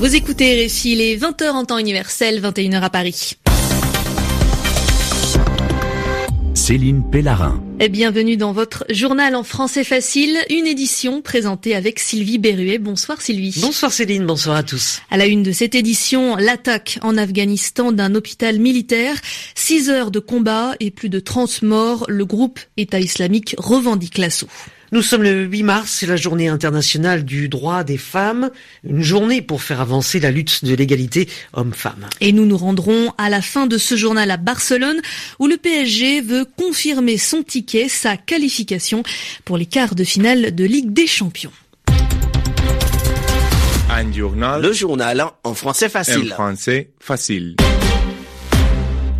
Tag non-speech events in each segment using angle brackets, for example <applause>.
Vous écoutez RFI, il est 20h en temps universel, 21h à Paris. Céline Pellarin. Bienvenue dans votre journal en français facile, une édition présentée avec Sylvie Berruet. Bonsoir Sylvie. Bonsoir Céline, bonsoir à tous. À la une de cette édition, l'attaque en Afghanistan d'un hôpital militaire, 6 heures de combat et plus de 30 morts, le groupe État islamique revendique l'assaut. Nous sommes le 8 mars, c'est la journée internationale du droit des femmes, une journée pour faire avancer la lutte de l'égalité homme-femme. Et nous nous rendrons à la fin de ce journal à Barcelone, où le PSG veut confirmer son ticket, sa qualification pour les quarts de finale de Ligue des Champions. Un journal. Le journal en français facile. En français facile.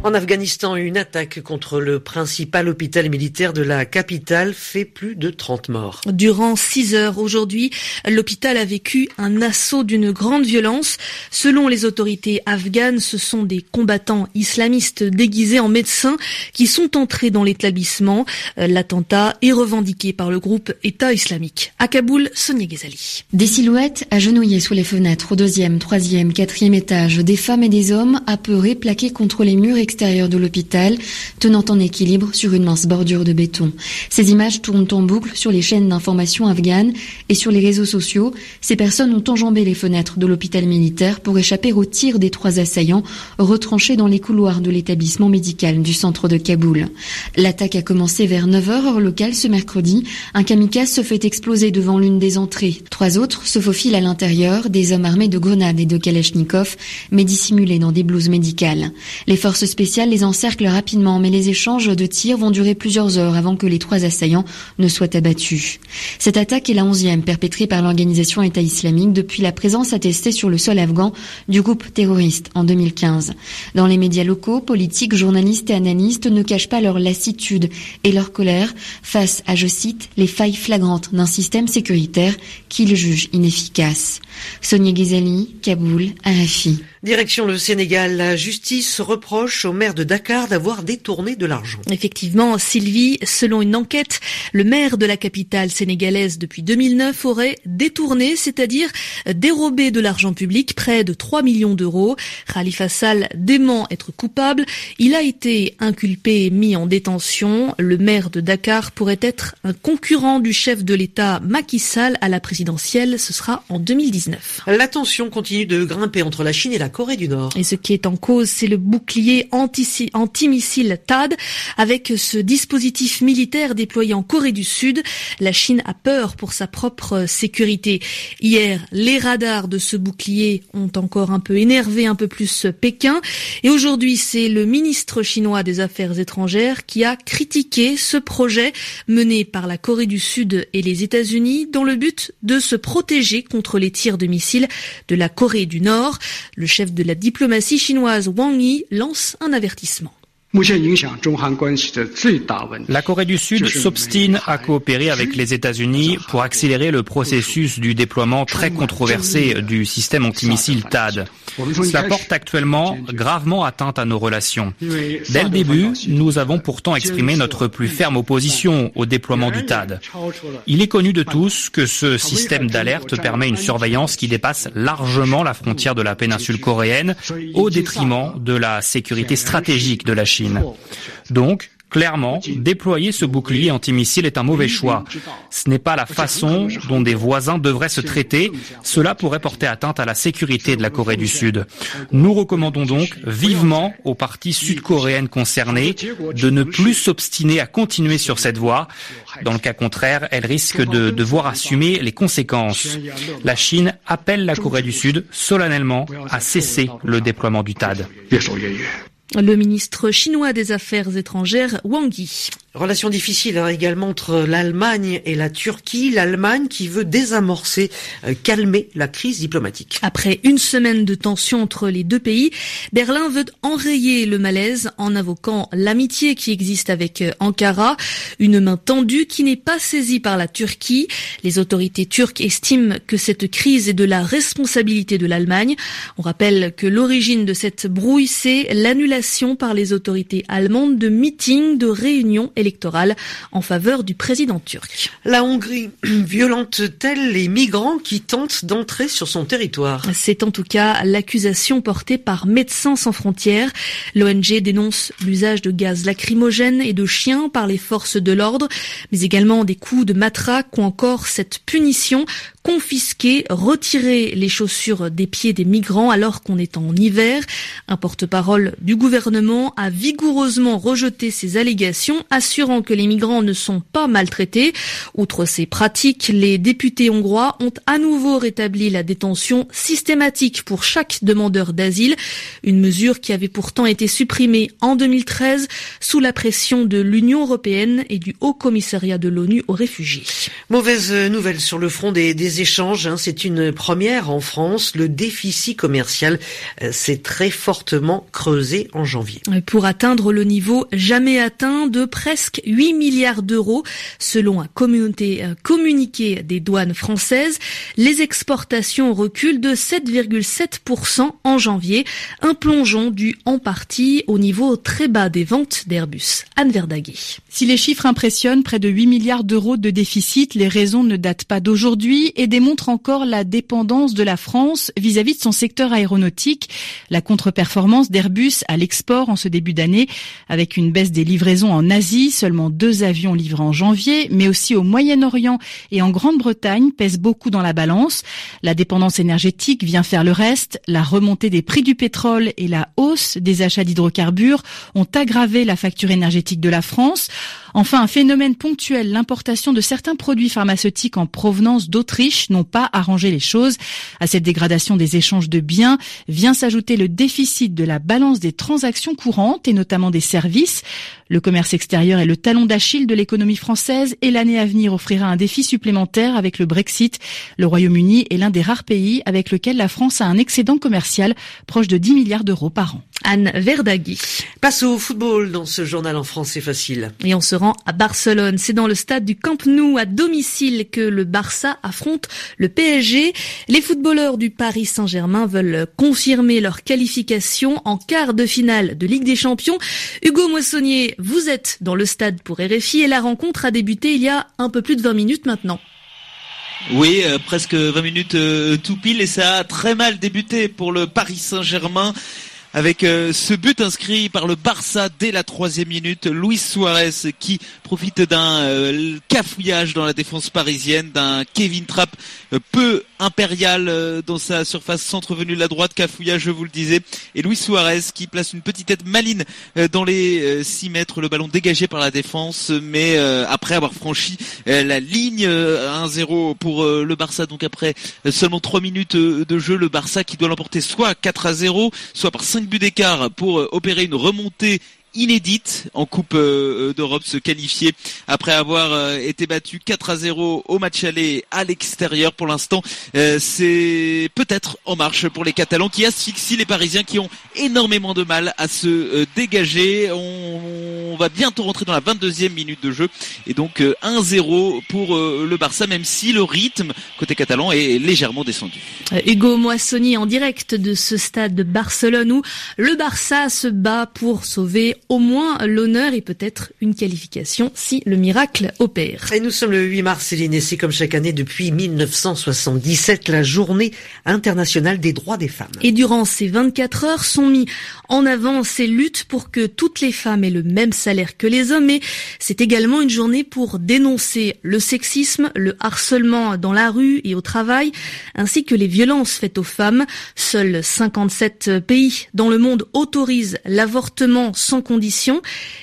En Afghanistan, une attaque contre le principal hôpital militaire de la capitale fait plus de 30 morts. Durant 6 heures aujourd'hui, l'hôpital a vécu un assaut d'une grande violence. Selon les autorités afghanes, ce sont des combattants islamistes déguisés en médecins qui sont entrés dans l'établissement. L'attentat est revendiqué par le groupe État islamique. À Kaboul, Sonia Ghazali. Des silhouettes agenouillées sous les fenêtres au deuxième, troisième, quatrième étage, des femmes et des hommes apeurés plaqués contre les murs extérieur de l'hôpital, tenant en équilibre sur une mince bordure de béton. Ces images tournent en boucle sur les chaînes d'information afghanes et sur les réseaux sociaux. Ces personnes ont enjambé les fenêtres de l'hôpital militaire pour échapper aux tirs des trois assaillants retranchés dans les couloirs de l'établissement médical du centre de Kaboul. L'attaque a commencé vers 9h heure locale ce mercredi. Un kamikaze se fait exploser devant l'une des entrées. Trois autres se faufilent à l'intérieur, des hommes armés de grenades et de kalachnikov, mais dissimulés dans des blouses médicales. Les forces spéciales les encerclent rapidement, mais les échanges de tirs vont durer plusieurs heures avant que les trois assaillants ne soient abattus. Cette attaque est la onzième perpétrée par l'organisation État islamique depuis la présence attestée sur le sol afghan du groupe terroriste en 2015. Dans les médias locaux, politiques, journalistes et analystes ne cachent pas leur lassitude et leur colère face à, je cite, les failles flagrantes d'un système sécuritaire qu'ils jugent inefficace. Sonia Ghizali, Kaboul, RFI. Direction le Sénégal, la justice reproche au maire de Dakar d'avoir détourné de l'argent. Effectivement, Sylvie, selon une enquête, le maire de la capitale sénégalaise depuis 2009 aurait détourné, c'est-à-dire dérobé de l'argent public, près de 3 millions d'euros. Khalifa Sall dément être coupable. Il a été inculpé et mis en détention. Le maire de Dakar pourrait être un concurrent du chef de l'État Macky Sall à la présidentielle. Ce sera en 2019. La tension continue de grimper entre la Chine et la Corée du Nord. Et ce qui est en cause, c'est le bouclier antimissile THAD. Avec ce dispositif militaire déployé en Corée du Sud, la Chine a peur pour sa propre sécurité. Hier, les radars de ce bouclier ont encore un peu énervé un peu plus Pékin. Et aujourd'hui, c'est le ministre chinois des Affaires étrangères qui a critiqué ce projet mené par la Corée du Sud et les États-Unis dans le but de se protéger contre les tirs de missiles de la Corée du Nord. Le chef de la diplomatie chinoise Wang Yi lance un avertissement. La Corée du Sud s'obstine à coopérer avec les États-Unis pour accélérer le processus du déploiement très controversé du système antimissile THAD. Cela porte actuellement gravement atteinte à nos relations. Dès le début, nous avons pourtant exprimé notre plus ferme opposition au déploiement du THAD. Il est connu de tous que ce système d'alerte permet une surveillance qui dépasse largement la frontière de la péninsule coréenne au détriment de la sécurité stratégique de la Chine. Donc, clairement, déployer ce bouclier antimissile est un mauvais choix. Ce n'est pas la façon dont des voisins devraient se traiter. Cela pourrait porter atteinte à la sécurité de la Corée du Sud. Nous recommandons donc vivement aux parties sud-coréennes concernées de ne plus s'obstiner à continuer sur cette voie. Dans le cas contraire, elles risquent de devoir assumer les conséquences. La Chine appelle la Corée du Sud solennellement à cesser le déploiement du THAD. Le ministre chinois des Affaires étrangères, Wang Yi. Relation difficile hein, également entre l'Allemagne et la Turquie. L'Allemagne qui veut désamorcer, euh, calmer la crise diplomatique. Après une semaine de tension entre les deux pays, Berlin veut enrayer le malaise en invoquant l'amitié qui existe avec euh, Ankara, une main tendue qui n'est pas saisie par la Turquie. Les autorités turques estiment que cette crise est de la responsabilité de l'Allemagne. On rappelle que l'origine de cette brouille, c'est l'annulation par les autorités allemandes de meetings, de réunions électorale en faveur du président turc. La Hongrie <clears throat> violente-t-elle les migrants qui tentent d'entrer sur son territoire? C'est en tout cas l'accusation portée par Médecins sans frontières. L'ONG dénonce l'usage de gaz lacrymogène et de chiens par les forces de l'ordre, mais également des coups de matraque ou encore cette punition confisquer, retirer les chaussures des pieds des migrants alors qu'on est en hiver. Un porte-parole du gouvernement a vigoureusement rejeté ces allégations, assurant que les migrants ne sont pas maltraités. Outre ces pratiques, les députés hongrois ont à nouveau rétabli la détention systématique pour chaque demandeur d'asile, une mesure qui avait pourtant été supprimée en 2013 sous la pression de l'Union européenne et du Haut Commissariat de l'ONU aux réfugiés. Mauvaise nouvelle sur le front des, des échanges. Hein. C'est une première en France. Le déficit commercial euh, s'est très fortement creusé en janvier. Pour atteindre le niveau jamais atteint de presque 8 milliards d'euros, selon un communiqué des douanes françaises, les exportations reculent de 7,7% en janvier, un plongeon dû en partie au niveau très bas des ventes d'Airbus. Anne Verdaguet. Si les chiffres impressionnent, près de 8 milliards d'euros de déficit, les raisons ne datent pas d'aujourd'hui et démontre encore la dépendance de la France vis-à-vis de son secteur aéronautique. La contre-performance d'Airbus à l'export en ce début d'année, avec une baisse des livraisons en Asie, seulement deux avions livrés en janvier, mais aussi au Moyen-Orient et en Grande-Bretagne, pèse beaucoup dans la balance. La dépendance énergétique vient faire le reste. La remontée des prix du pétrole et la hausse des achats d'hydrocarbures ont aggravé la facture énergétique de la France. Enfin, un phénomène ponctuel, l'importation de certains produits pharmaceutiques en provenance d'Autriche n'ont pas arrangé les choses. À cette dégradation des échanges de biens vient s'ajouter le déficit de la balance des transactions courantes et notamment des services. Le commerce extérieur est le talon d'Achille de l'économie française et l'année à venir offrira un défi supplémentaire avec le Brexit. Le Royaume-Uni est l'un des rares pays avec lequel la France a un excédent commercial proche de 10 milliards d'euros par an. Anne Verdagui. Passe au football dans ce journal en français facile. Et on se rend à Barcelone. C'est dans le stade du Camp Nou à domicile que le Barça affronte le PSG. Les footballeurs du Paris Saint-Germain veulent confirmer leur qualification en quart de finale de Ligue des Champions. Hugo Moissonnier, vous êtes dans le stade pour RFI et la rencontre a débuté il y a un peu plus de 20 minutes maintenant. Oui, euh, presque 20 minutes euh, tout pile et ça a très mal débuté pour le Paris Saint-Germain avec euh, ce but inscrit par le Barça dès la troisième minute. Luis Suarez qui profite d'un euh, cafouillage dans la défense parisienne, d'un Kevin Trapp euh, peu impérial dans sa surface centre venu de la droite, cafouillage je vous le disais, et Luis Suarez qui place une petite tête maline dans les 6 mètres, le ballon dégagé par la défense, mais après avoir franchi la ligne 1-0 pour le Barça, donc après seulement 3 minutes de jeu, le Barça qui doit l'emporter soit 4 à 0, soit par 5 5 buts d'écart pour euh, opérer une remontée inédite en Coupe euh, d'Europe se qualifier après avoir euh, été battu 4 à 0 au match aller à l'extérieur. Pour l'instant, c'est peut-être en marche pour les Catalans qui asphyxient les Parisiens qui ont énormément de mal à se dégager. On, va bientôt rentrer dans la 22e minute de jeu et donc 1-0 pour le Barça même si le rythme côté catalan est légèrement descendu. Hugo Moissonnier en direct de ce stade de Barcelone où le Barça se bat pour sauver au moins l'honneur et peut-être une qualification si le miracle opère. Et nous sommes le 8 mars, Céline, et c'est comme chaque année depuis 1977 la journée internationale des droits des femmes. Et durant ces 24 heures sont mis en avant ces luttes pour que toutes les femmes aient le même salaire que les hommes, mais c'est également une journée pour dénoncer le sexisme, le harcèlement dans la rue et au travail, ainsi que les violences faites aux femmes. Seuls 57 pays dans le monde autorisent l'avortement sans condition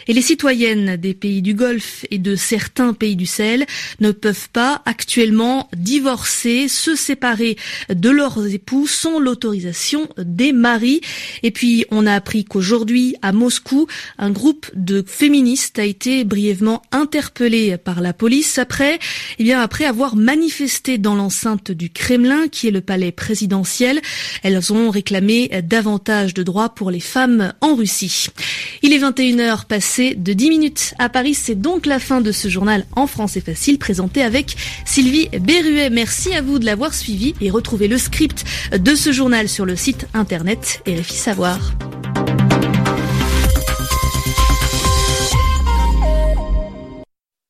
et les citoyennes des pays du Golfe et de certains pays du Sahel ne peuvent pas actuellement divorcer, se séparer de leurs époux sans l'autorisation des maris. Et puis on a appris qu'aujourd'hui à Moscou, un groupe de féministes a été brièvement interpellé par la police après, eh bien après avoir manifesté dans l'enceinte du Kremlin, qui est le palais présidentiel. Elles ont réclamé davantage de droits pour les femmes en Russie. Il est 21h passé de 10 minutes à Paris. C'est donc la fin de ce journal en français facile présenté avec Sylvie Berruet. Merci à vous de l'avoir suivi et retrouvez le script de ce journal sur le site internet RFI Savoir.